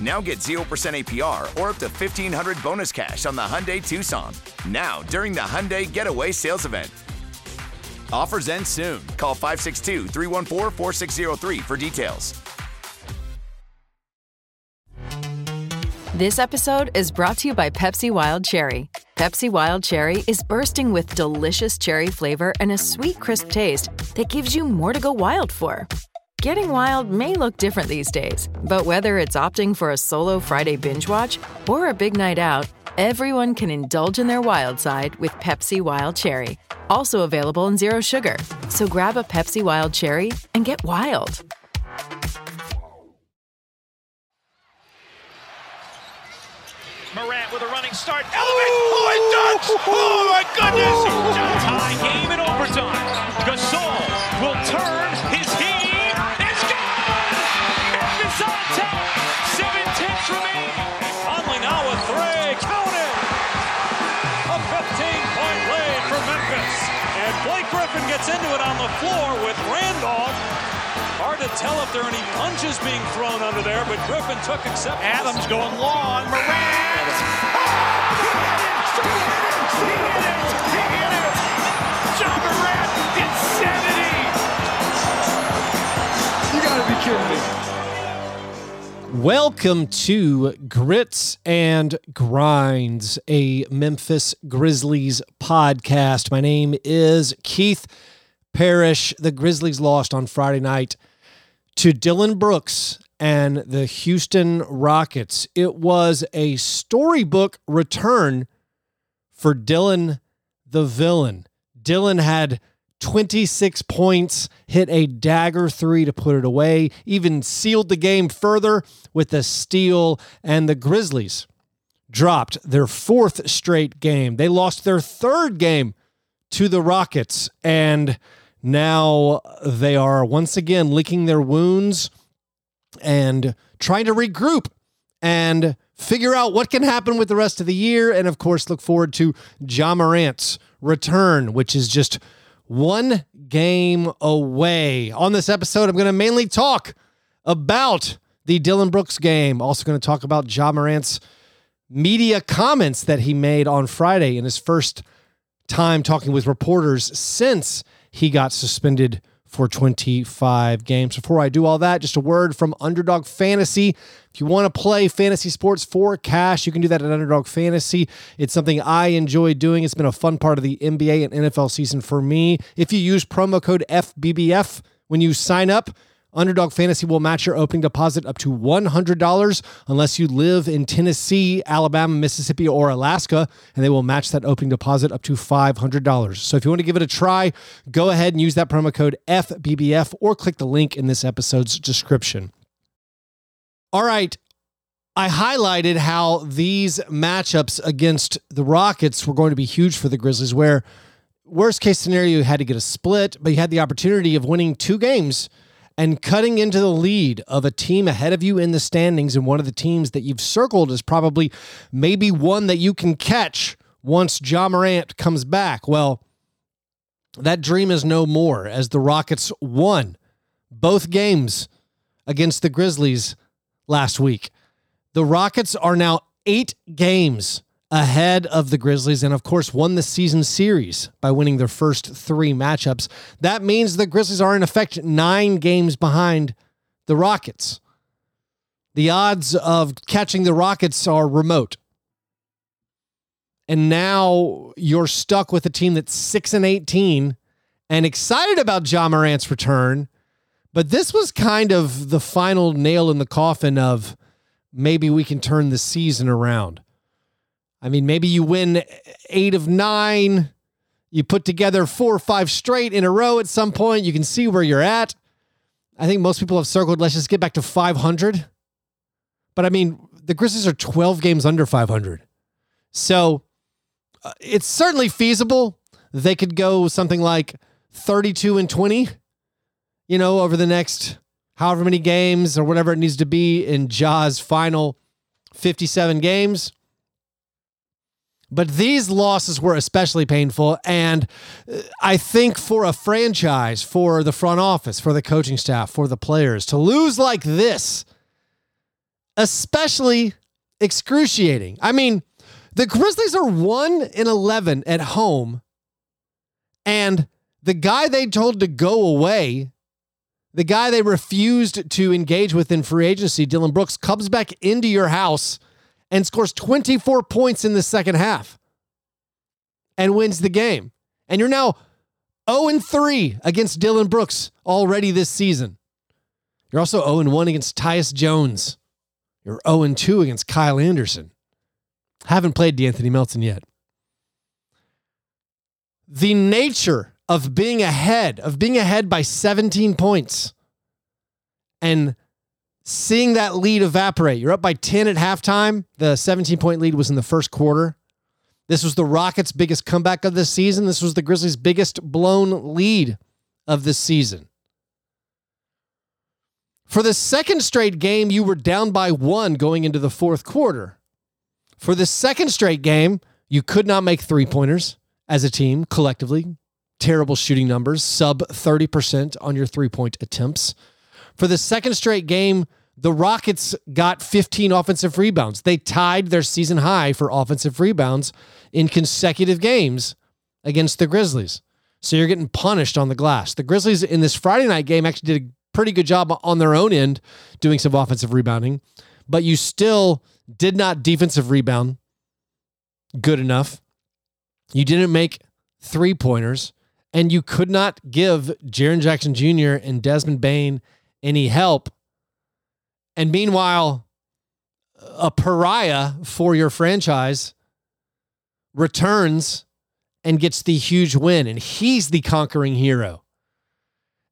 Now get 0% APR or up to 1500 bonus cash on the Hyundai Tucson. Now, during the Hyundai Getaway Sales Event. Offers end soon. Call 562 314 4603 for details. This episode is brought to you by Pepsi Wild Cherry. Pepsi Wild Cherry is bursting with delicious cherry flavor and a sweet, crisp taste that gives you more to go wild for. Getting wild may look different these days, but whether it's opting for a solo Friday binge watch or a big night out, everyone can indulge in their wild side with Pepsi Wild Cherry. Also available in Zero Sugar. So grab a Pepsi Wild Cherry and get wild. Morant with a running start. Elevates. Oh, dunks. Oh, my goodness. Tie game in overtime. Gasol will turn Griffin gets into it on the floor with Randolph. Hard to tell if there are any punches being thrown under there, but Griffin took acceptance. Adams going long. Morant. Oh, he hit it. He hit it. He hit it. Ja Morant, insanity. You gotta be kidding me. Welcome to Grits and Grinds, a Memphis Grizzlies podcast. My name is Keith Parrish. The Grizzlies lost on Friday night to Dillon Brooks and the Houston Rockets. It was a storybook return for Dillon the villain. Dillon had 26 points, hit a dagger three to put it away, even sealed the game further with a steal, and the Grizzlies dropped their fourth straight game. They lost their third game to the Rockets, and now they are once again licking their wounds and trying to regroup and figure out what can happen with the rest of the year. And of course, look forward to Ja Morant's return, which is just one game away. On this episode, I'm going to mainly talk about the Dillon Brooks game. Also, going to talk about Ja Morant's media comments that he made on Friday in his first time talking with reporters since he got suspended for 25 games. Before I do all that, just a word from Underdog Fantasy. If you want to play fantasy sports for cash, you can do that at Underdog Fantasy. It's something I enjoy doing. It's been a fun part of the NBA and NFL season for me. If you use promo code FBBF when you sign up, Underdog Fantasy will match your opening deposit up to $100 unless you live in Tennessee, Alabama, Mississippi, or Alaska, and they will match that opening deposit up to $500. So if you want to give it a try, go ahead and use that promo code FBBF or click the link in this episode's description. All right. I highlighted how these matchups against the Rockets were going to be huge for the Grizzlies, where worst case scenario, you had to get a split, but you had the opportunity of winning two games and cutting into the lead of a team ahead of you in the standings and one of the teams that you've circled is probably maybe one that you can catch once Ja Morant comes back. Well, that dream is no more as the Rockets won both games against the Grizzlies last week. The Rockets are now eight games ahead of the Grizzlies and, of course, won the season series by winning their first three matchups. That means the Grizzlies are, in effect, nine games behind the Rockets. The odds of catching the Rockets are remote. And now you're stuck with a team that's 6 and 18 and excited about Ja Morant's return. But this was kind of the final nail in the coffin of maybe we can turn the season around. I mean, maybe you win eight of nine, you put together four or five straight in a row at some point, you can see where you're at. I think most people have circled, let's just get back to 500. But I mean, the Grizzlies are 12 games under 500. So uh, it's certainly feasible. They could go something like 32 and 20, you know, over the next however many games or whatever it needs to be in Ja's final 57 games. But these losses were especially painful. And uh, I think for a franchise, for the front office, for the coaching staff, for the players, to lose like this, especially excruciating. I mean, the Grizzlies are 1 in 11 at home. And the guy they told to go away, the guy they refused to engage with in free agency, Dillon Brooks, comes back into your house and scores 24 points in the second half and wins the game. And you're now 0 3 against Dillon Brooks already this season. You're also 0 1 against Tyus Jones. You're 0 2 against Kyle Anderson. Haven't played De'Anthony Melton yet. The nature of being ahead, of being ahead by 17 points and seeing that lead evaporate. You're up by 10 at halftime. The 17 point lead was in the first quarter. This was the Rockets' biggest comeback of the season. This was the Grizzlies' biggest blown lead of the season. For the second straight game, you were down by one going into the fourth quarter. For the second straight game, you could not make three pointers as a team collectively. Terrible shooting numbers, sub 30% on your three point attempts. For the second straight game, the Rockets got 15 offensive rebounds. They tied their season high for offensive rebounds in consecutive games against the Grizzlies. So you're getting punished on the glass. The Grizzlies in this Friday night game actually did a pretty good job on their own end doing some offensive rebounding, but you still did not defensive rebound good enough. You didn't make three pointers, and you could not give Jaren Jackson Jr. and Desmond Bane any help. And meanwhile, a pariah for your franchise returns and gets the huge win, and he's the conquering hero.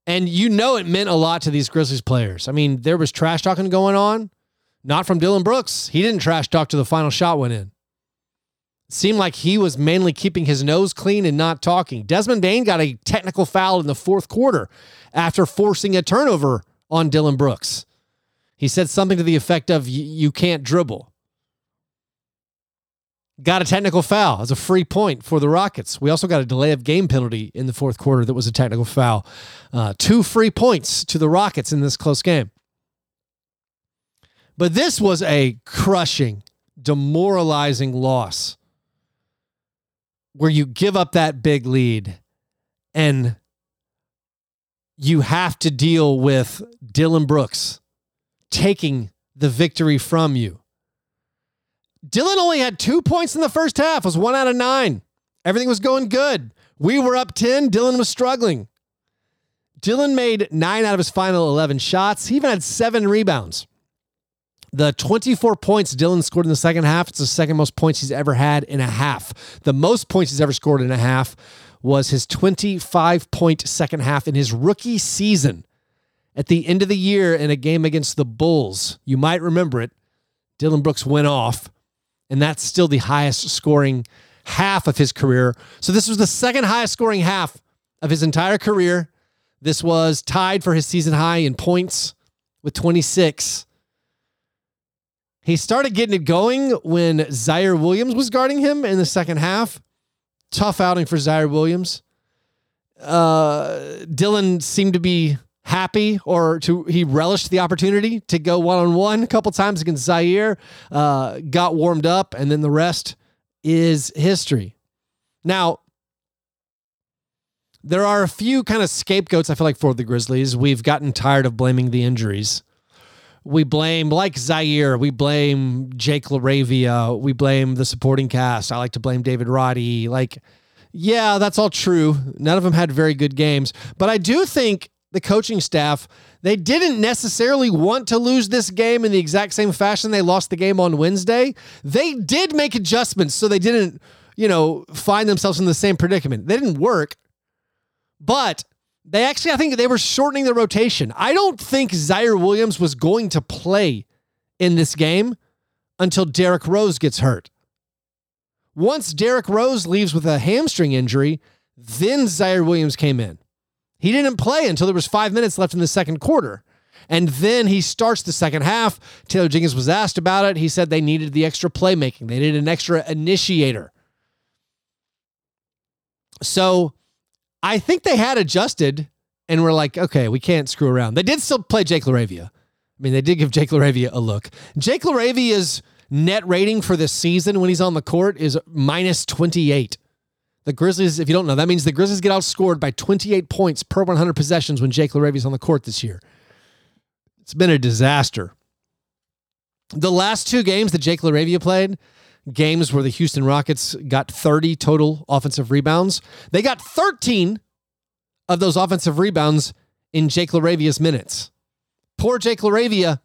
And you know it meant a lot to these Grizzlies players. I mean, there was trash talking going on, not from Dillon Brooks. He didn't trash talk to the final shot went in. It seemed like he was mainly keeping his nose clean and not talking. Desmond Bane got a technical foul in the fourth quarter after forcing a turnover on Dillon Brooks. He said something to the effect of, You can't dribble. Got a technical foul as a free point for the Rockets. We also got a delay of game penalty in the fourth quarter that was a technical foul. Uh, two free points to the Rockets in this close game. But this was a crushing, demoralizing loss where you give up that big lead and you have to deal with Dillon Brooks taking the victory from you. Dillon only had two points in the first half, was one out of nine. Everything was going good. We were up 10. Dillon was struggling. Dillon made nine out of his final 11 shots. He even had seven rebounds. The 24 points Dillon scored in the second half, it's the second most points he's ever had in a half. The most points he's ever scored in a half was his 25 point second half in his rookie season at the end of the year in a game against the Bulls. You might remember it. Dillon Brooks went off, and that's still the highest scoring half of his career. So this was the second highest scoring half of his entire career. This was tied for his season high in points with 26. He started getting it going when Ziaire Williams was guarding him in the second half. Tough outing for Ziaire Williams. Uh, Dillon seemed to be happy or to he relished the opportunity to go one on one a couple times against Ziaire. Uh, got warmed up, and then the rest is history. Now, there are a few kind of scapegoats I feel like for the Grizzlies. We've gotten tired of blaming the injuries we blame like Ziaire, we blame Jake LaRavia, we blame the supporting cast. I like to blame David Roddy. Like, yeah, that's all true. None of them had very good games, but I do think the coaching staff, they didn't necessarily want to lose this game in the exact same fashion they lost the game on Wednesday. They did make adjustments so they didn't, you know, find themselves in the same predicament. They didn't work, but they actually, I think they were shortening the rotation. I don't think Ziaire Williams was going to play in this game until Derrick Rose gets hurt. Once Derrick Rose leaves with a hamstring injury, then Ziaire Williams came in. He didn't play until there was five minutes left in the second quarter. And then he starts the second half. Taylor Jenkins was asked about it. He said they needed the extra playmaking, they needed an extra initiator. So I think they had adjusted and were like, okay, we can't screw around. They did still play Jake LaRavia. I mean, they did give Jake LaRavia a look. Jake LaRavia's net rating for this season when he's on the court is minus 28. The Grizzlies, if you don't know, that means the Grizzlies get outscored by 28 points per 100 possessions when Jake LaRavia's on the court this year. It's been a disaster. The last two games that Jake LaRavia played, games where the Houston Rockets got 30 total offensive rebounds, they got 13 of those offensive rebounds in Jake LaRavia's minutes. Poor Jake LaRavia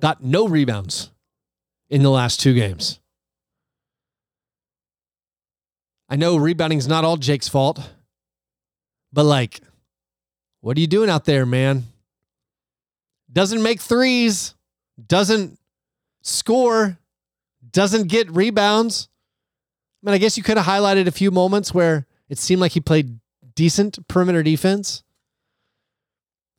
got no rebounds in the last two games. I know rebounding's not all Jake's fault, but like, what are you doing out there, man? Doesn't make threes, doesn't score, doesn't get rebounds. I mean, I guess you could have highlighted a few moments where it seemed like he played decent perimeter defense.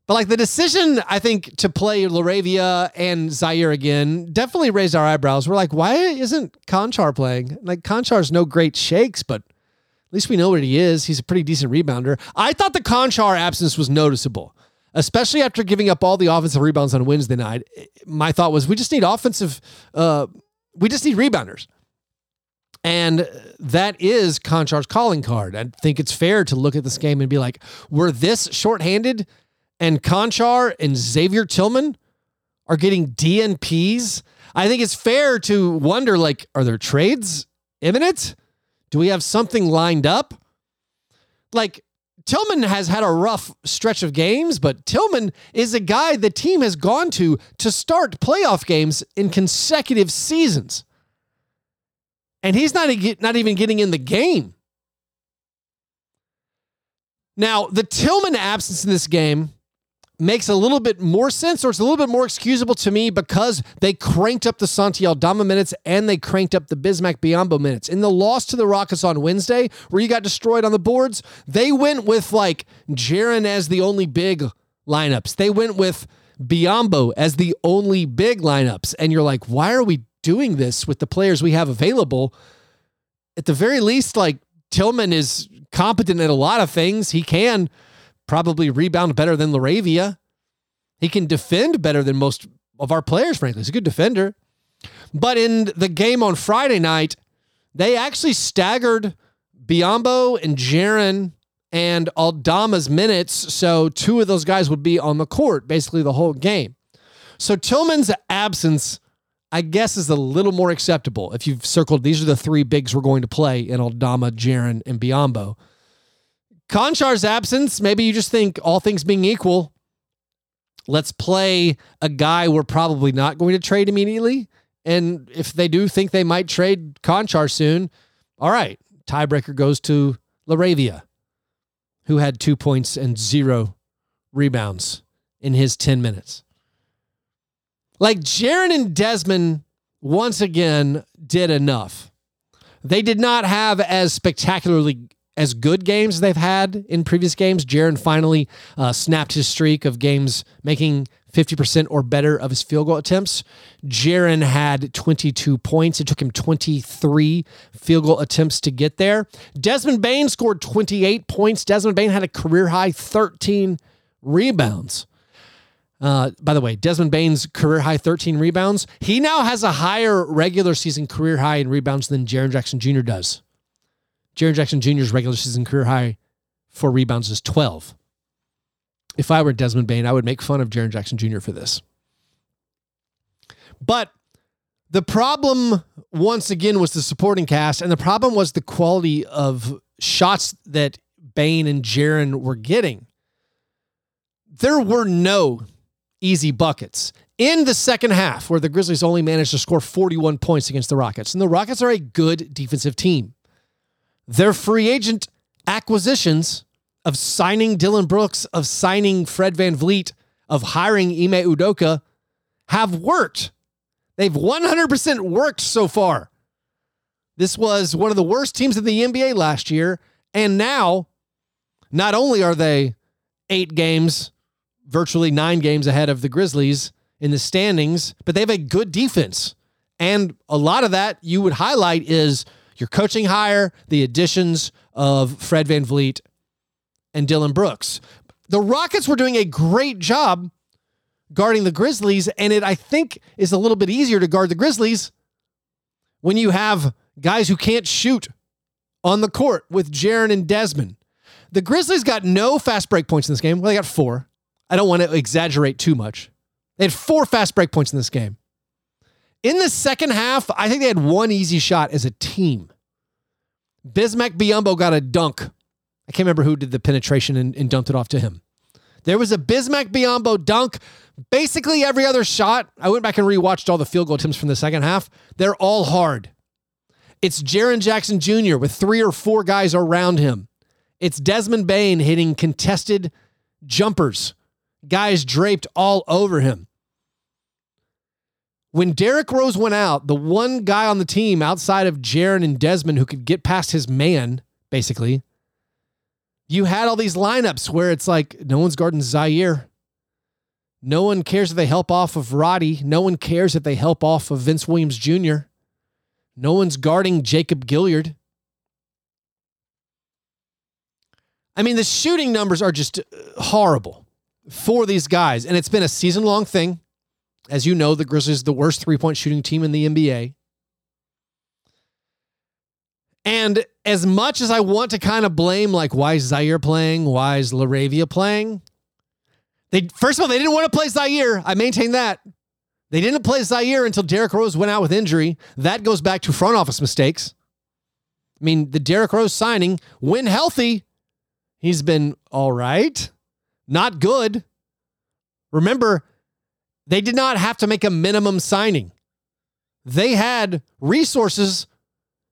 But like the decision, I think, to play Laravia and Ziaire again definitely raised our eyebrows. We're like, why isn't Konchar playing? Like Konchar's no great shakes, but at least we know what he is. He's a pretty decent rebounder. I thought the Konchar absence was noticeable, especially after giving up all the offensive rebounds on Wednesday night. My thought was we just need offensive, uh, we just need rebounders. And that is Konchar's calling card. I think it's fair to look at this game and be like, we're this shorthanded and Konchar and Xavier Tillman are getting DNPs, I think it's fair to wonder like, are there trades imminent? Do we have something lined up? Like, Tillman has had a rough stretch of games, but Tillman is a guy the team has gone to to start playoff games in consecutive seasons. And he's not, not even getting in the game. Now, the Tillman absence in this game makes a little bit more sense or it's a little bit more excusable to me because they cranked up the Santi Aldama minutes and they cranked up the Bismack Biyombo minutes. In the loss to the Rockets on Wednesday, where you got destroyed on the boards, they went with like Jaren as the only big lineups. They went with Biyombo as the only big lineups. And you're like, why are we doing this with the players we have available? At the very least, like Tillman is competent at a lot of things. He can probably rebound better than Laravia. He can defend better than most of our players, frankly. He's a good defender. But in the game on Friday night, they actually staggered Biyombo and Jaren and Aldama's minutes. So two of those guys would be on the court basically the whole game. So Tillman's absence, I guess, is a little more acceptable. If you've circled, these are the three bigs we're going to play in Aldama, Jaren, and Biyombo. Konchar's absence, maybe you just think all things being equal, let's play a guy we're probably not going to trade immediately. And if they do think they might trade Konchar soon, all right, tiebreaker goes to Laravia, who had two points and zero rebounds in his 10 minutes. Like Jaren and Desmond once again did enough. They did not have as spectacularly as good games they've had in previous games. Jaren finally uh, snapped his streak of games making 50% or better of his field goal attempts. Jaren had 22 points. It took him 23 field goal attempts to get there. Desmond Bane scored 28 points. Desmond Bane had a career high 13 rebounds. Uh, by the way, Desmond Bane's career high 13 rebounds. He now has a higher regular season career high in rebounds than Jaren Jackson Jr. does. Jaren Jackson Jr.'s regular season career high for rebounds is 12. If I were Desmond Bane, I would make fun of Jaren Jackson Jr. for this. But the problem, once again, was the supporting cast, and the problem was the quality of shots that Bane and Jaren were getting. there were no easy buckets in the second half where the Grizzlies only managed to score 41 points against the Rockets. And the Rockets are a good defensive team. Their free agent acquisitions of signing Dillon Brooks, of signing Fred VanVleet, of hiring Ime Udoka have worked. They've 100% worked so far. This was one of the worst teams in the NBA last year. And now, not only are they eight games, virtually nine games ahead of the Grizzlies in the standings, but they have a good defense. And a lot of that you would highlight is your coaching hire, the additions of Fred VanVleet and Dillon Brooks. The Rockets were doing a great job guarding the Grizzlies, and it, I think, is a little bit easier to guard the Grizzlies when you have guys who can't shoot on the court with Jaren and Desmond. The Grizzlies got no fast break points in this game. Well, they got four. I don't want to exaggerate too much. They had four fast break points in this game. In the second half, I think they had one easy shot as a team. Bismack Biyombo got a dunk. I can't remember who did the penetration and, and dumped it off to him. There was a Bismack Biyombo dunk. Basically, every other shot, I went back and rewatched all the field goal attempts from the second half. They're all hard. It's Jaren Jackson Jr. with three or four guys around him. It's Desmond Bane hitting contested jumpers, guys draped all over him. When Derrick Rose went out, the one guy on the team outside of Jaren and Desmond who could get past his man, basically, you had all these lineups where it's like no one's guarding Ziaire. No one cares if they help off of Roddy. No one cares if they help off of Vince Williams Jr. No one's guarding Jacob Gilyard. I mean, the shooting numbers are just horrible for these guys. And it's been a season long thing. As you know, the Grizzlies the worst three point shooting team in the NBA. And as much as I want to kind of blame, like, why is Ziaire playing? Why is LaRavia playing? They first of all, they didn't want to play Ziaire. I maintain that. They didn't play Ziaire until Derrick Rose went out with injury. That goes back to front office mistakes. I mean, the Derrick Rose signing, when healthy, he's been all right. Not good. Remember, they did not have to make a minimum signing. They had resources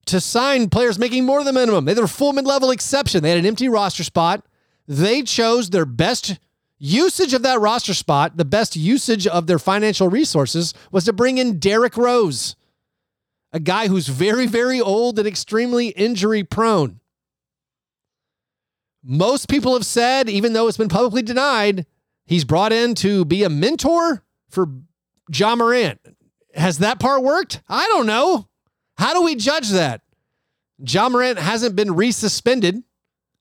to sign players making more than minimum. They had a full mid level exception. They had an empty roster spot. They chose their best usage of that roster spot, the best usage of their financial resources was to bring in Derrick Rose, a guy who's very, very old and extremely injury prone. Most people have said, even though it's been publicly denied, he's brought in to be a mentor for Ja Morant. Has that part worked? I don't know. How do we judge that? Ja Morant hasn't been resuspended.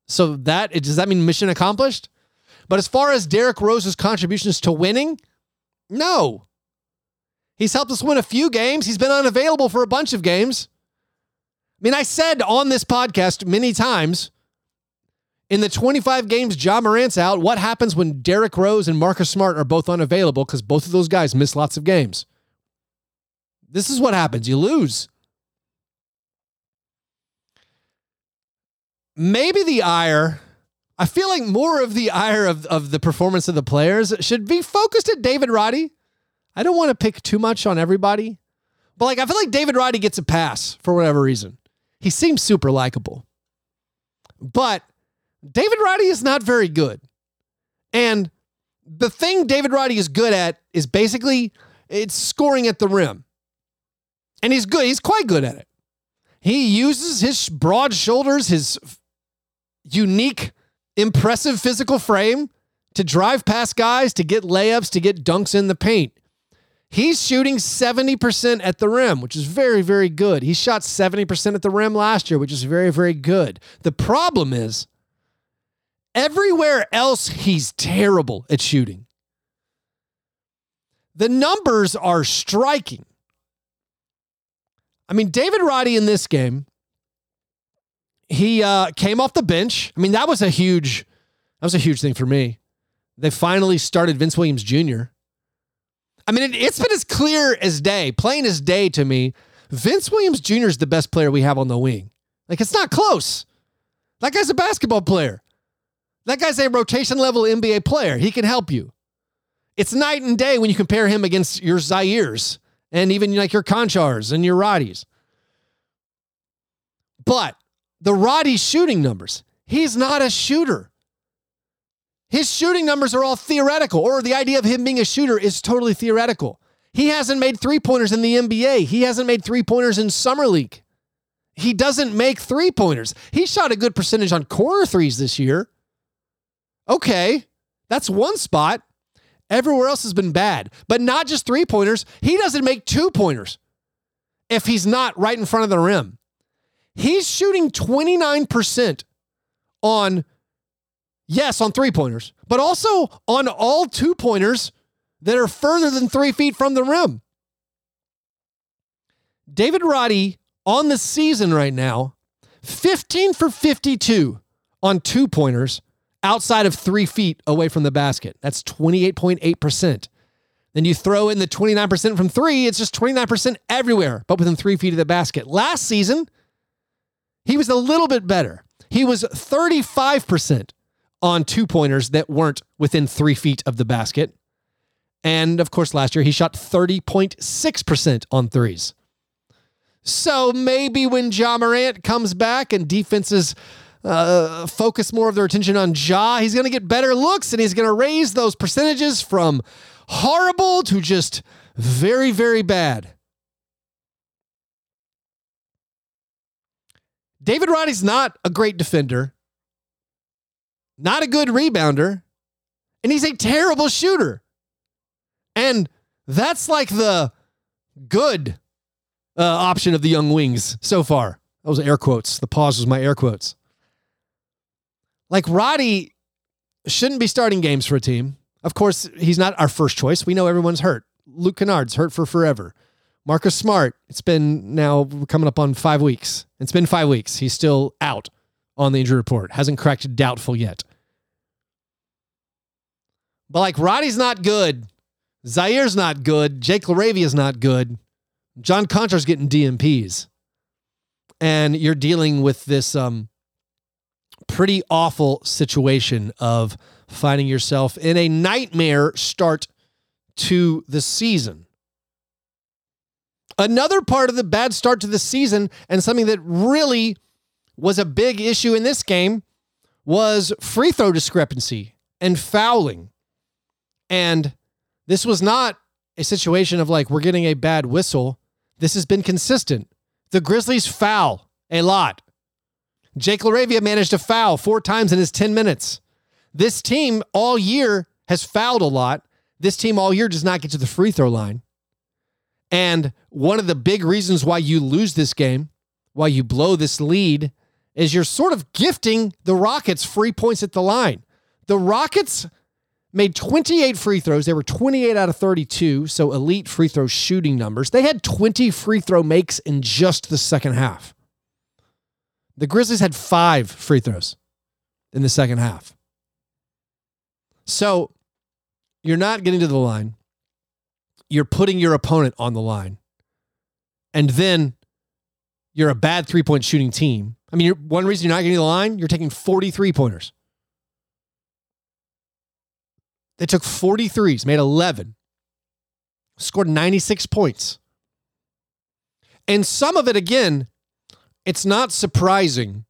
So that does that mean mission accomplished? But as far as Derrick Rose's contributions to winning, no. He's helped us win a few games. He's been unavailable for a bunch of games. I mean, I said on this podcast many times in the 25 games Ja Morant's out, what happens when Derrick Rose and Marcus Smart are both unavailable because both of those guys miss lots of games? This is what happens. You lose. maybe the ire, I feel like more of the ire of, of the performance of the players should be focused at David Roddy. I don't want to pick too much on everybody, but like I feel like David Roddy gets a pass for whatever reason. He seems super likable. But David Roddy is not very good. And the thing David Roddy is good at is basically it's scoring at the rim. And he's good. He's quite good at it. He uses his broad shoulders, his unique, impressive physical frame to drive past guys, to get layups, to get dunks in the paint. He's shooting 70% at the rim, which is very, very good. He shot 70% at the rim last year, which is very, very good. The problem is, everywhere else, he's terrible at shooting. The numbers are striking. I mean, David Roddy in this game he uh, came off the bench. I mean, that was a huge, that was a huge thing for me. They finally started Vince Williams Jr. I mean, it, has been as clear as day, plain as day to me. Vince Williams Jr. is the best player we have on the wing. Like, it's not close. That guy's a basketball player. That guy's a rotation level NBA player. He can help you. It's night and day when you compare him against your Ziaires and even like your Konchars and your Roddies. But the Roddy shooting numbers, he's not a shooter. His shooting numbers are all theoretical, or the idea of him being a shooter is totally theoretical. He hasn't made three pointers in the NBA. He hasn't made three pointers in Summer League. He doesn't make three pointers. He shot a good percentage on corner threes this year. Okay, that's one spot. Everywhere else has been bad, but not just three pointers. He doesn't make two pointers if he's not right in front of the rim. He's shooting 29% on, yes, on three pointers, but also on all two pointers that are further than three feet from the rim. David Roddy on the season right now, 15 for 52 on two pointers outside of three feet away from the basket. That's 28.8%. Then you throw in the 29% from three, it's just 29% everywhere, but within three feet of the basket. Last season, he was a little bit better. He was 35% on two pointers that weren't within three feet of the basket. And of course, last year he shot 30.6% on threes. So maybe when Ja Morant comes back and defenses uh, focus more of their attention on Ja, he's going to get better looks and he's going to raise those percentages from horrible to just very, very bad. David Roddy's not a great defender, not a good rebounder, and he's a terrible shooter. And that's like the good uh, option of the young wings so far. Those air quotes. The pause was my air quotes. Like Roddy shouldn't be starting games for a team. Of course, he's not our first choice. We know everyone's hurt. Luke Kennard's hurt for forever. Marcus Smart, it's been now coming up on five weeks. It's been five weeks. He's still out on the injury report. Hasn't cracked doubtful yet. But like Roddy's not good. Ziaire's not good. Jake LaRavia's not good. John Konchar's getting DNPs. And you're dealing with this um, pretty awful situation of finding yourself in a nightmare start to the season. Another part of the bad start to the season, and something that really was a big issue in this game, was free throw discrepancy and fouling. And this was not a situation of like, we're getting a bad whistle. This has been consistent. The Grizzlies foul a lot. Jake LaRavia managed to foul four times in his 10 minutes. This team all year has fouled a lot. This team all year does not get to the free throw line. And one of the big reasons why you lose this game, why you blow this lead, is you're sort of gifting the Rockets free points at the line. The Rockets made 28 free throws. They were 28 out of 32, so elite free throw shooting numbers. They had 20 free throw makes in just the second half. The Grizzlies had five free throws in the second half. So you're not getting to the line. You're putting your opponent on the line. And then you're a bad three point shooting team. I mean, one reason you're not getting to the line, you're taking 43 pointers. They took 43s, made 11, scored 96 points. And some of it, again, it's not surprising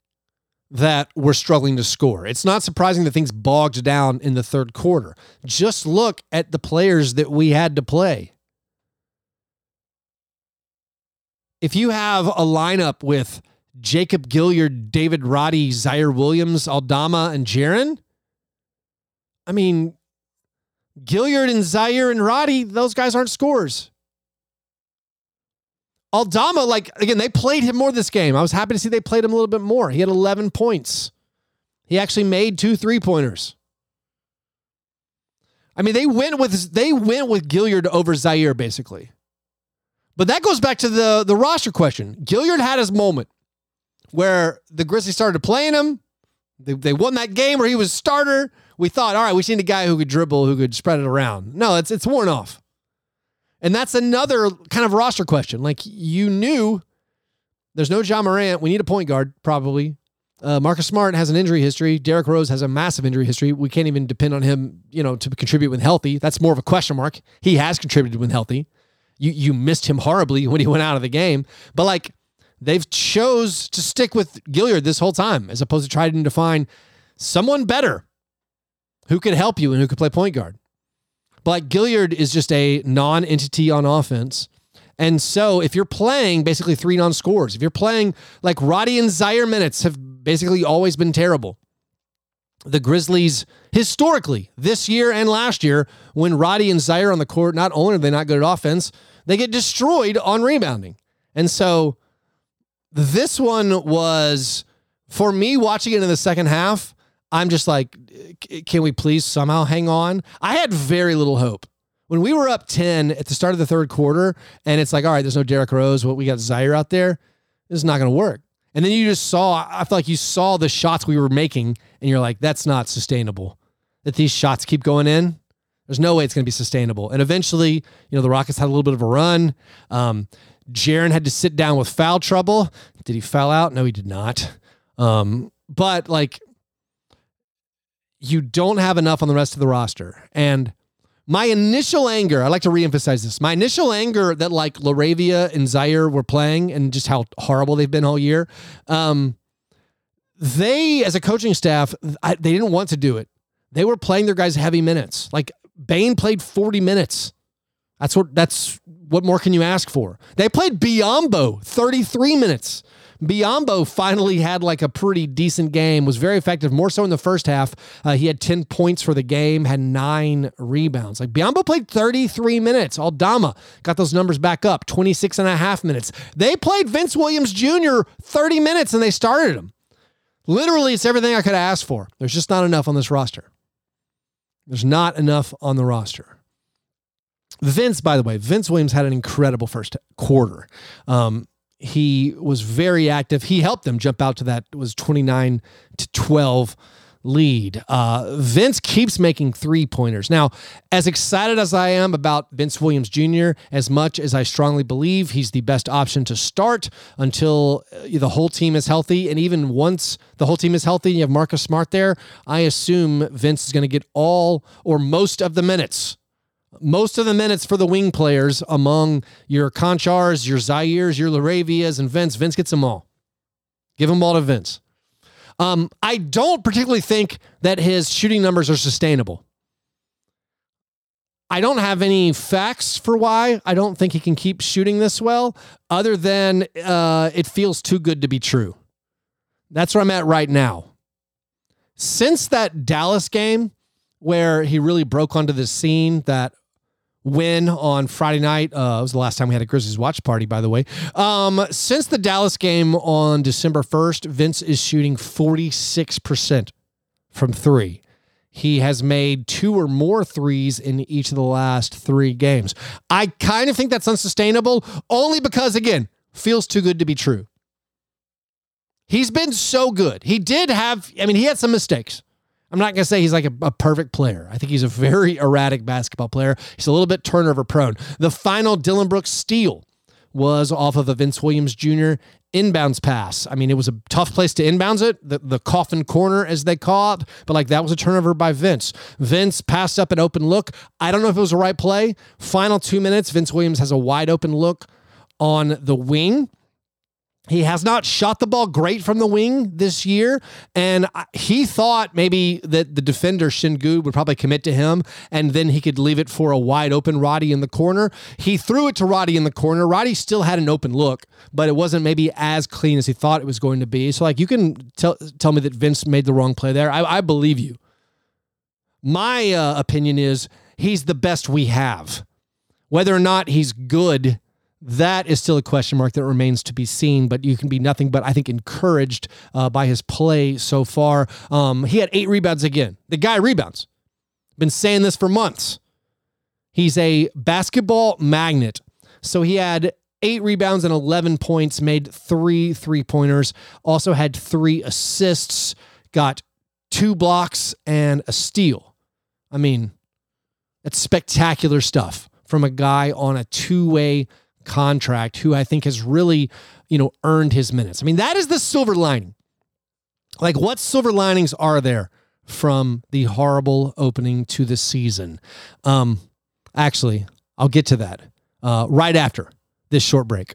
that we're struggling to score. It's not surprising that things bogged down in the third quarter. Just look at the players that we had to play. If you have a lineup with Jacob Gilyard, David Roddy, Ziaire Williams, Aldama, and Jaren, I mean, Gilyard and Ziaire and Roddy, those guys aren't scorers. Aldama, like, again, they played him more this game. I was happy to see they played him a little bit more. He had 11 points. He actually made two three pointers. I mean, they went with they went with Gilyard over Ziaire basically. But that goes back to the the roster question. Gilyard had his moment where the Grizzlies started playing him. They, they won that game where he was starter. We thought, all right, we need a guy who could dribble, who could spread it around. No, it's it's worn off. And that's another kind of roster question. Like you knew there's no Ja Morant. We need a point guard, probably. Uh, Marcus Smart has an injury history. Derrick Rose has a massive injury history. We can't even depend on him, you know, to contribute when healthy. That's more of a question mark. He has contributed when healthy. You you missed him horribly when he went out of the game, but like they've chose to stick with Gilyard this whole time as opposed to trying to find someone better who could help you and who could play point guard. But Gilyard is just a non-entity on offense. And so if you're playing basically three non-scores, if you're playing like Roddy and Ziaire minutes have basically always been terrible. The Grizzlies historically this year and last year, when Roddy and Ziaire on the court, not only are they not good at offense, they get destroyed on rebounding. And so this one was for me watching it in the second half. I'm just like, can we please somehow hang on? I had very little hope. When we were up 10 at the start of the third quarter, and it's like, all right, there's no Derrick Rose, what we got Ziaire out there, this is not going to work. And then you just saw, I feel like you saw the shots we were making, and you're like, that's not sustainable. That these shots keep going in, there's no way it's going to be sustainable. And eventually, you know, the Rockets had a little bit of a run. Um, Jaren had to sit down with foul trouble. Did he foul out? No, he did not. Um, but like, you don't have enough on the rest of the roster. And my initial anger, I like to reemphasize this. My initial anger that like Laravia and Ziaire were playing and just how horrible they've been all year. Um, they, as a coaching staff, I, they didn't want to do it. They were playing their guys heavy minutes. Like Bane played 40 minutes. That's what that's what more can you ask for? They played Biyombo 33 minutes. Biyombo finally had like a pretty decent game, was very effective, more so in the first half. Uh, he had 10 points for the game, had nine rebounds. Like Biyombo played 33 minutes. Aldama got those numbers back up, 26 and a half minutes. They played Vince Williams Jr. 30 minutes and they started him. Literally, it's everything I could ask for. There's just not enough on this roster. There's not enough on the roster. Vince, by the way, Vince Williams had an incredible first quarter. Um, he was very active. He helped them jump out to that was 29 to 12 lead. Uh, Vince keeps making three pointers. Now, as excited as I am about Vince Williams Jr., as much as I strongly believe he's the best option to start until uh, the whole team is healthy, and even once the whole team is healthy, and you have Marcus Smart there, I assume Vince is going to get all or most of the minutes most of the minutes for the wing players among your Konchars, your Ziaires, your Laravias, and Vince. Vince gets them all. Give them all to Vince. Um, I don't particularly think that his shooting numbers are sustainable. I don't have any facts for why I don't think he can keep shooting this well, other than uh, it feels too good to be true. That's where I'm at right now. Since that Dallas game, where he really broke onto the scene that win on Friday night. Uh, it was the last time we had a Grizzlies watch party, by the way. Um, since the Dallas game on December 1st, Vince is shooting 46% from three. He has made two or more threes in each of the last three games. I kind of think that's unsustainable, only because, again, feels too good to be true. He's been so good. He did have, I mean, he had some mistakes. I'm not going to say he's like a, a, perfect player. I think he's a very erratic basketball player. He's a little bit turnover prone. The final Dillon Brooks steal was off of a Vince Williams Jr. inbounds pass. I mean, it was a tough place to inbounds it, the, the coffin corner, as they call it, but like that was a turnover by Vince. Vince passed up an open look. I don't know if it was the right play. Final two minutes, Vince Williams has a wide open look on the wing he has not shot the ball great from the wing this year. And he thought maybe that the defender, Sengun, would probably commit to him and then he could leave it for a wide open Roddy in the corner. He threw it to Roddy in the corner. Roddy still had an open look, but it wasn't maybe as clean as he thought it was going to be. So, like, you can tell, tell me that Vince made the wrong play there. I, I believe you. My uh, opinion is he's the best we have. Whether or not he's good that is still a question mark that remains to be seen, but you can be nothing but, I think, encouraged uh, by his play so far. Um, he had eight rebounds again. The guy rebounds. Been saying this for months. He's a basketball magnet. So he had eight rebounds and 11 points, made three three pointers, also had three assists, got two blocks and a steal. I mean, it's spectacular stuff from a guy on a two way contract who I think has really, you know, earned his minutes. I mean, that is the silver lining. Like, what silver linings are there from the horrible opening to the season? Um, actually, I'll get to that uh, right after this short break.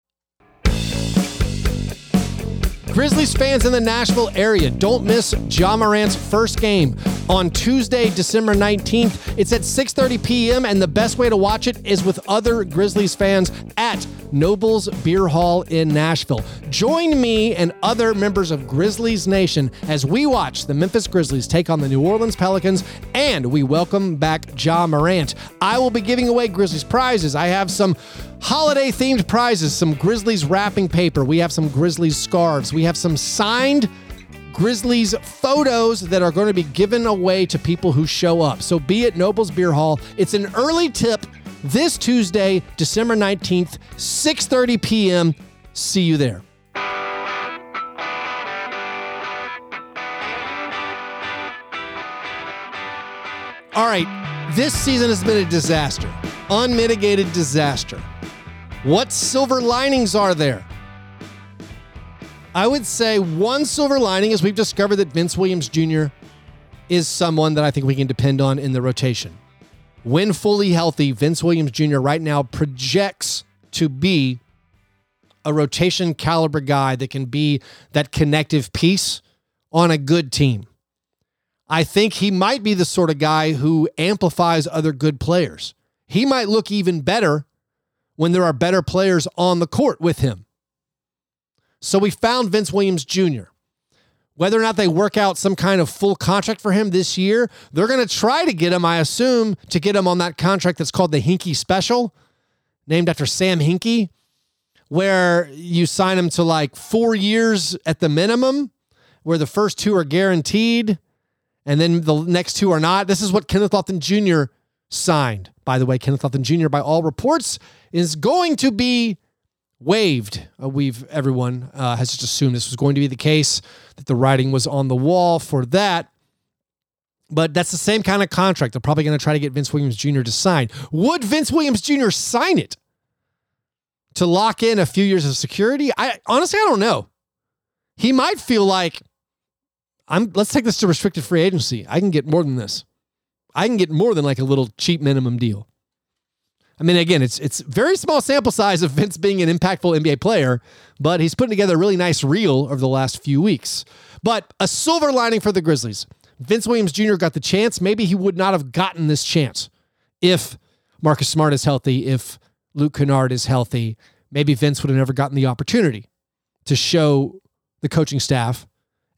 Grizzlies fans in the Nashville area, don't miss Ja Morant's first game on Tuesday, December 19th. It's at 6:30 p.m. and the best way to watch it is with other Grizzlies fans at Nobles Beer Hall in Nashville. Join me and other members of Grizzlies Nation as we watch the Memphis Grizzlies take on the New Orleans Pelicans and we welcome back Ja Morant. I will be giving away Grizzlies prizes. I have some holiday themed prizes, some Grizzlies wrapping paper. We have some Grizzlies scarves. We have some signed Grizzlies photos that are going to be given away to people who show up. So be at Nobles Beer Hall. It's an early tip this Tuesday, December 19th, 6:30 p.m. See you there. All right, this season has been a disaster. Unmitigated disaster. What silver linings are there? I would say one silver lining is we've discovered that Vince Williams Jr. is someone that I think we can depend on in the rotation. When fully healthy, Vince Williams Jr. right now projects to be a rotation caliber guy that can be that connective piece on a good team. I think he might be the sort of guy who amplifies other good players. He might look even better when there are better players on the court with him. So we found Vince Williams Jr. Whether or not they work out some kind of full contract for him this year, they're going to try to get him, I assume, to get him on that contract that's called the Hinkie Special, named after Sam Hinkie, where you sign him to like four years at the minimum, where the first two are guaranteed and then the next two are not. This is what Kenneth Lofton Jr. signed. By the way, Kenneth Lofton Jr., by all reports, is going to be waived. Uh, we've everyone uh, has just assumed this was going to be the case, that the writing was on the wall for that. But that's the same kind of contract. They're probably going to try to get Vince Williams Jr. to sign. Would Vince Williams Jr. sign it to lock in a few years of security? I honestly I don't know. He might feel like I'm let's take this to restricted free agency. I can get more than this. I can get more than like a little cheap minimum deal. I mean, again, it's it's very small sample size of Vince being an impactful NBA player, but he's putting together a really nice reel over the last few weeks. But a silver lining for the Grizzlies. Vince Williams Jr. got the chance. Maybe he would not have gotten this chance if Marcus Smart is healthy, if Luke Kennard is healthy. Maybe Vince would have never gotten the opportunity to show the coaching staff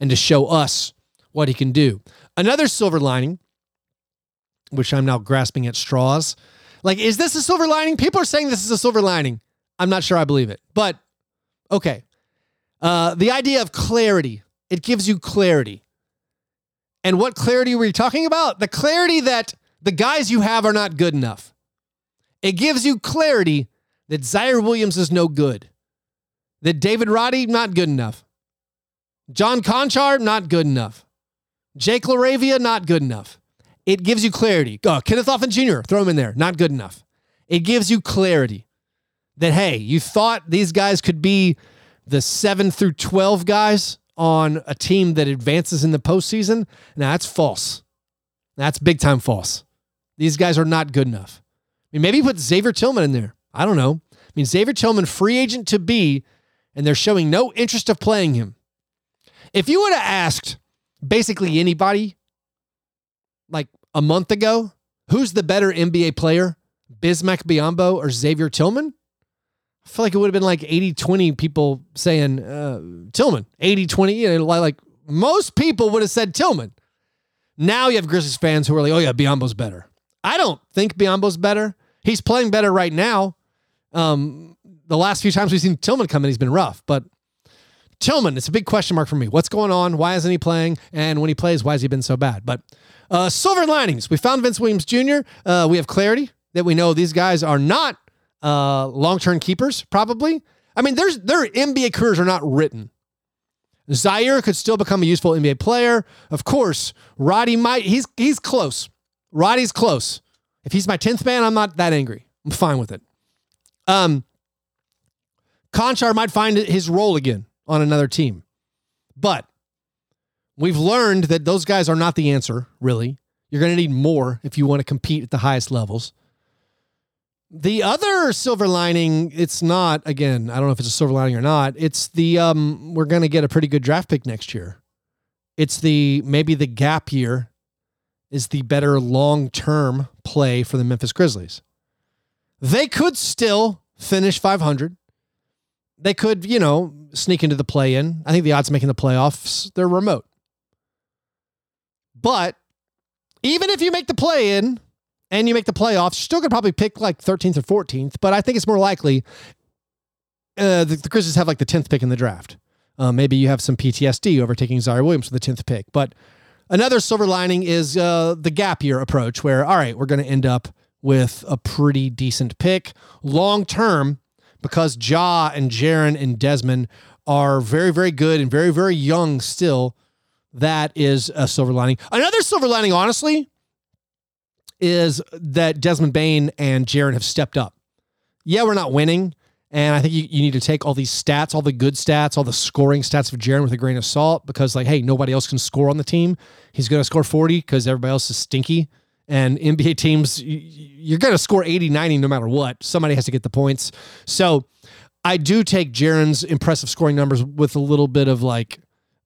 and to show us what he can do. Another silver lining, which I'm now grasping at straws. Like, is this a silver lining? People are saying this is a silver lining. I'm not sure I believe it, but okay. Uh, the idea of clarity, it gives you clarity. And what clarity were you talking about? The clarity that the guys you have are not good enough. It gives you clarity that Ziaire Williams is no good, that David Roddy, not good enough. John Konchar, not good enough. Jake LaRavia, not good enough. It gives you clarity. Oh, Kenneth Lofton Jr., throw him in there, not good enough. It gives you clarity that, hey, you thought these guys could be the 7 through 12 guys on a team that advances in the postseason. Now, that's false. That's big time false. These guys are not good enough. I mean, maybe put Xavier Tillman in there. I don't know. I mean, Xavier Tillman, free agent to be, and they're showing no interest of playing him. If you would have asked basically anybody like a month ago, who's the better NBA player, Bismack Biyombo or Xavier Tillman? I feel like it would have been like 80 20 people saying uh, Tillman, 80 20. You know, like most people would have said Tillman. Now you have Grizzlies fans who are like, oh, yeah, Biyombo's better. I don't think Biyombo's better. He's playing better right now. Um, the last few times we've seen Tillman come in, he's been rough. But Tillman, it's a big question mark for me. What's going on? Why isn't he playing? And when he plays, why has he been so bad? But uh, silver linings. We found Vince Williams Jr. Uh, we have clarity that we know these guys are not uh, long-term keepers. Probably. I mean, there's their NBA careers are not written. Ziaire could still become a useful NBA player. Of course, Roddy might. He's he's close. Roddy's close. If he's my tenth man, I'm not that angry. I'm fine with it. Um, Konchar might find his role again on another team, but we've learned that those guys are not the answer. Really, you're going to need more if you want to compete at the highest levels. The other silver lining, it's not again, I don't know if it's a silver lining or not. It's the um we're going to get a pretty good draft pick next year. It's the maybe the gap year is the better long-term play for the Memphis Grizzlies. They could still finish 500. They could, you know, sneak into the play in. I think the odds of making the playoffs, they're remote. But even if you make the play in, and you make the playoffs, you're still going to probably pick like 13th or 14th, but I think it's more likely uh, the, the Grizzlies have like the 10th pick in the draft. Uh, maybe you have some PTSD over taking Ziaire Williams for the 10th pick. But another silver lining is uh, the gap year approach, where, all right, we're going to end up with a pretty decent pick long term because Ja and Jaren and Desmond are very, very good and very, very young still. That is a silver lining. Another silver lining, honestly, is that Desmond Bane and Jaren have stepped up. Yeah, we're not winning. And I think you, you need to take all these stats, all the good stats, all the scoring stats of Jaren with a grain of salt because, like, hey, nobody else can score on the team. He's going to score 40 because everybody else is stinky. And NBA teams, you're going to score 80, 90 no matter what. Somebody has to get the points. So I do take Jaren's impressive scoring numbers with a little bit of like,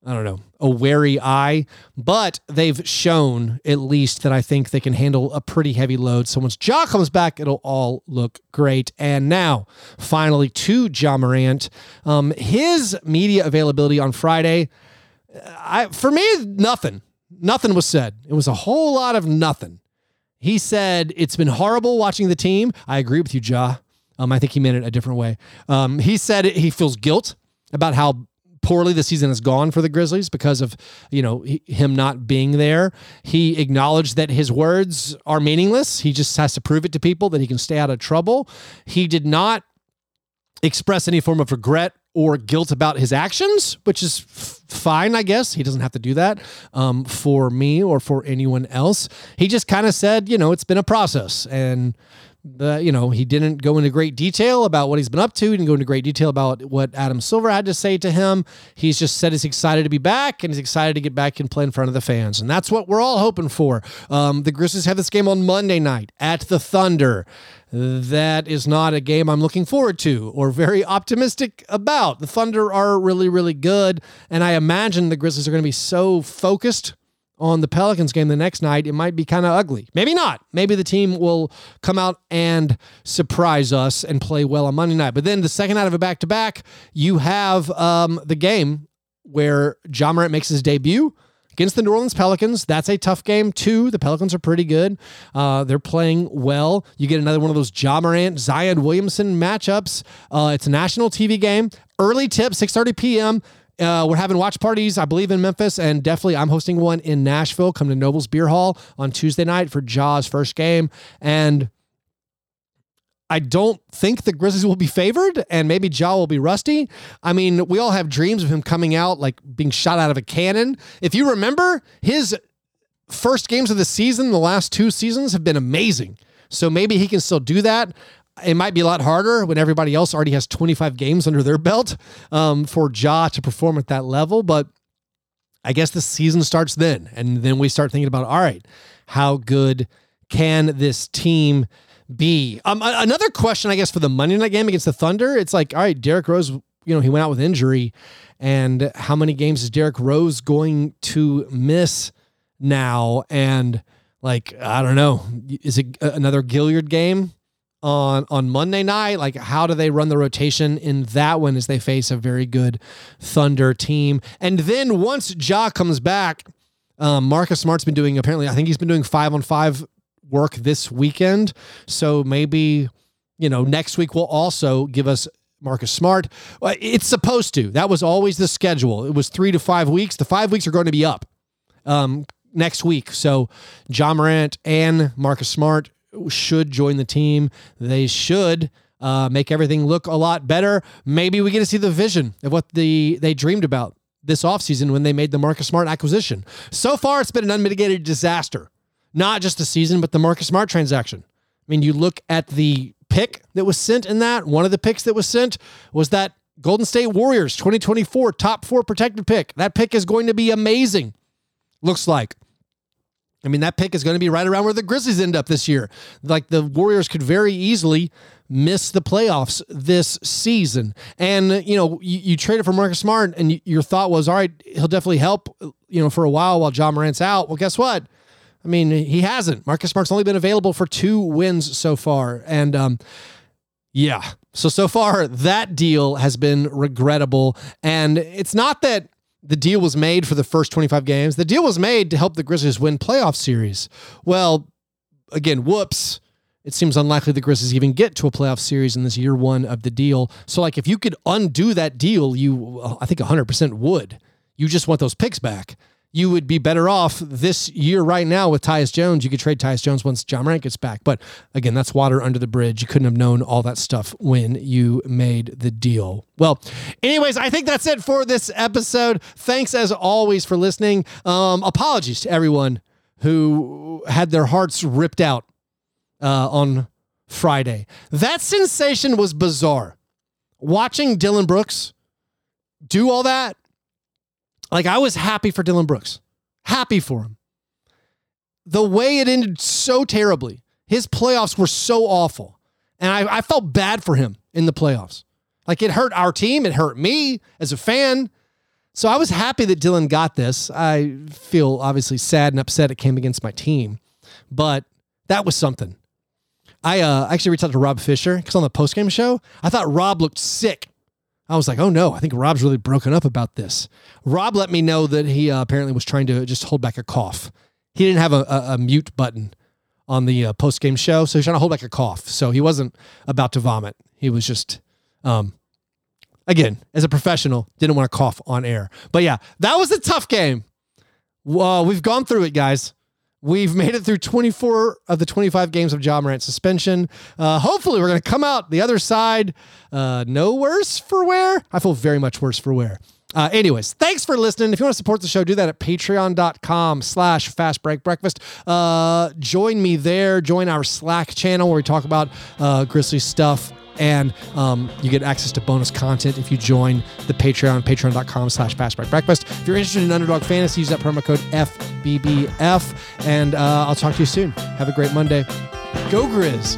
I don't know, a wary eye, but they've shown at least that I think they can handle a pretty heavy load. So once Ja comes back, it'll all look great. And now, finally, to Ja Morant, um, his media availability on Friday, I for me, nothing. Nothing was said. It was a whole lot of nothing. He said it's been horrible watching the team. I agree with you, Ja. Um, I think he meant it a different way. Um, he said he feels guilt about how poorly the season has gone for the Grizzlies because of you know him not being there. He acknowledged that his words are meaningless. He just has to prove it to people that he can stay out of trouble. He did not express any form of regret or guilt about his actions, which is f- fine, I guess. He doesn't have to do that um, for me or for anyone else. He just kind of said, you know, it's been a process and the you know he didn't go into great detail about what he's been up to. He didn't go into great detail about what Adam Silver had to say to him. He's just said he's excited to be back and he's excited to get back and play in front of the fans, and that's what we're all hoping for. Um, the Grizzlies have this game on Monday night at the Thunder. That is not a game I'm looking forward to or very optimistic about. The Thunder are really, really good, and I imagine the Grizzlies are going to be so focused on the Pelicans game the next night, it might be kind of ugly. Maybe not. Maybe the team will come out and surprise us and play well on Monday night. But then the second night of a back to back, you have um, the game where Ja Morant makes his debut against the New Orleans Pelicans. That's a tough game too. The Pelicans are pretty good. Uh, they're playing well. You get another one of those Ja Morant, Zion Williamson matchups. Uh, it's a national TV game. Early tip, 6:30 p.m. Uh, we're having watch parties, I believe, in Memphis, and definitely I'm hosting one in Nashville. Come to Noble's Beer Hall on Tuesday night for Ja's first game. And I don't think the Grizzlies will be favored and maybe Ja will be rusty. I mean, we all have dreams of him coming out like being shot out of a cannon. If you remember, his first games of the season, the last two seasons have been amazing. So maybe he can still do that. It might be a lot harder when everybody else already has 25 games under their belt um, for Ja to perform at that level. But I guess the season starts then. And then we start thinking about all right, how good can this team be? Um, another question, I guess, for the Monday night game against the Thunder, it's like, all right, Derrick Rose, you know, he went out with injury. And how many games is Derrick Rose going to miss now? And like, I don't know, is it another Gilyard game? On on Monday night? Like, how do they run the rotation in that one as they face a very good Thunder team? And then once Ja comes back, um, Marcus Smart's been doing apparently. I think he's been doing five on five work this weekend. So maybe you know next week will also give us Marcus Smart. It's supposed to. That was always the schedule. It was three to five weeks. The five weeks are going to be up um, next week. So Ja Morant and Marcus Smart should join the team. They should uh, make everything look a lot better. Maybe we get to see the vision of what the they dreamed about this offseason when they made the Marcus Smart acquisition. So far, it's been an unmitigated disaster. Not just the season, but the Marcus Smart transaction. I mean, you look at the pick that was sent in that. One of the picks that was sent was that Golden State Warriors 2024 top four protected pick. That pick is going to be amazing. Looks like. I mean, that pick is going to be right around where the Grizzlies end up this year. Like the Warriors could very easily miss the playoffs this season. And, you know, you, you traded for Marcus Smart and you, your thought was, all right, he'll definitely help, you know, for a while while Ja Morant's out. Well, guess what? I mean, he hasn't. Marcus Smart's only been available for two wins so far. And, um, yeah. So, so far, that deal has been regrettable. And it's not that the deal was made for the first 25 games. The deal was made to help the Grizzlies win playoff series. Well, again, whoops. It seems unlikely the Grizzlies even get to a playoff series in this year one of the deal. So, like, if you could undo that deal, you, I think 100% would. You just want those picks back you would be better off this year right now with Tyus Jones. You could trade Tyus Jones once Ja Morant gets back. But again, that's water under the bridge. You couldn't have known all that stuff when you made the deal. Well, anyways, I think that's it for this episode. Thanks as always for listening. Um, apologies to everyone who had their hearts ripped out uh, on Friday. That sensation was bizarre. Watching Dillon Brooks do all that like I was happy for Dillon Brooks, happy for him. The way it ended so terribly, his playoffs were so awful. And I, I felt bad for him in the playoffs. Like it hurt our team, it hurt me as a fan. So I was happy that Dillon got this. I feel obviously sad and upset it came against my team, but that was something. I uh, actually reached out to Rob Fisher because on the postgame show, I thought Rob looked sick I was like, oh no, I think Rob's really broken up about this. Rob let me know that he uh, apparently was trying to just hold back a cough. He didn't have a, a, a mute button on the uh, post game show, so he's trying to hold back a cough. So he wasn't about to vomit. He was just, um, again, as a professional, didn't want to cough on air. But yeah, that was a tough game. Uh, we've gone through it, guys. We've made it through 24 of the 25 games of Ja Morant suspension. Uh, hopefully, we're going to come out the other side uh, no worse for wear. I feel very much worse for wear. Uh, anyways, thanks for listening. If you want to support the show, do that at patreon.com slash fast break breakfast. Uh, join me there. Join our Slack channel where we talk about uh, Grizzly stuff and um, you get access to bonus content if you join the Patreon, patreon.com slash breakfast. If you're interested in Underdog Fantasy, use that promo code FBBF, and uh, I'll talk to you soon. Have a great Monday. Go Grizz!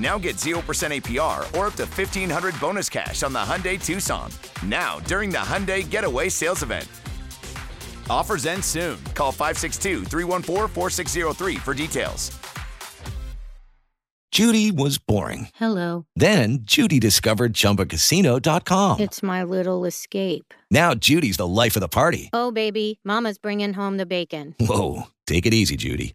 Now get 0% APR or up to 1500 bonus cash on the Hyundai Tucson. Now, during the Hyundai Getaway Sales Event. Offers end soon. Call 562 314 4603 for details. Judy was boring. Hello. Then Judy discovered ChumbaCasino.com. It's my little escape. Now Judy's the life of the party. Oh, baby, Mama's bringing home the bacon. Whoa, take it easy, Judy.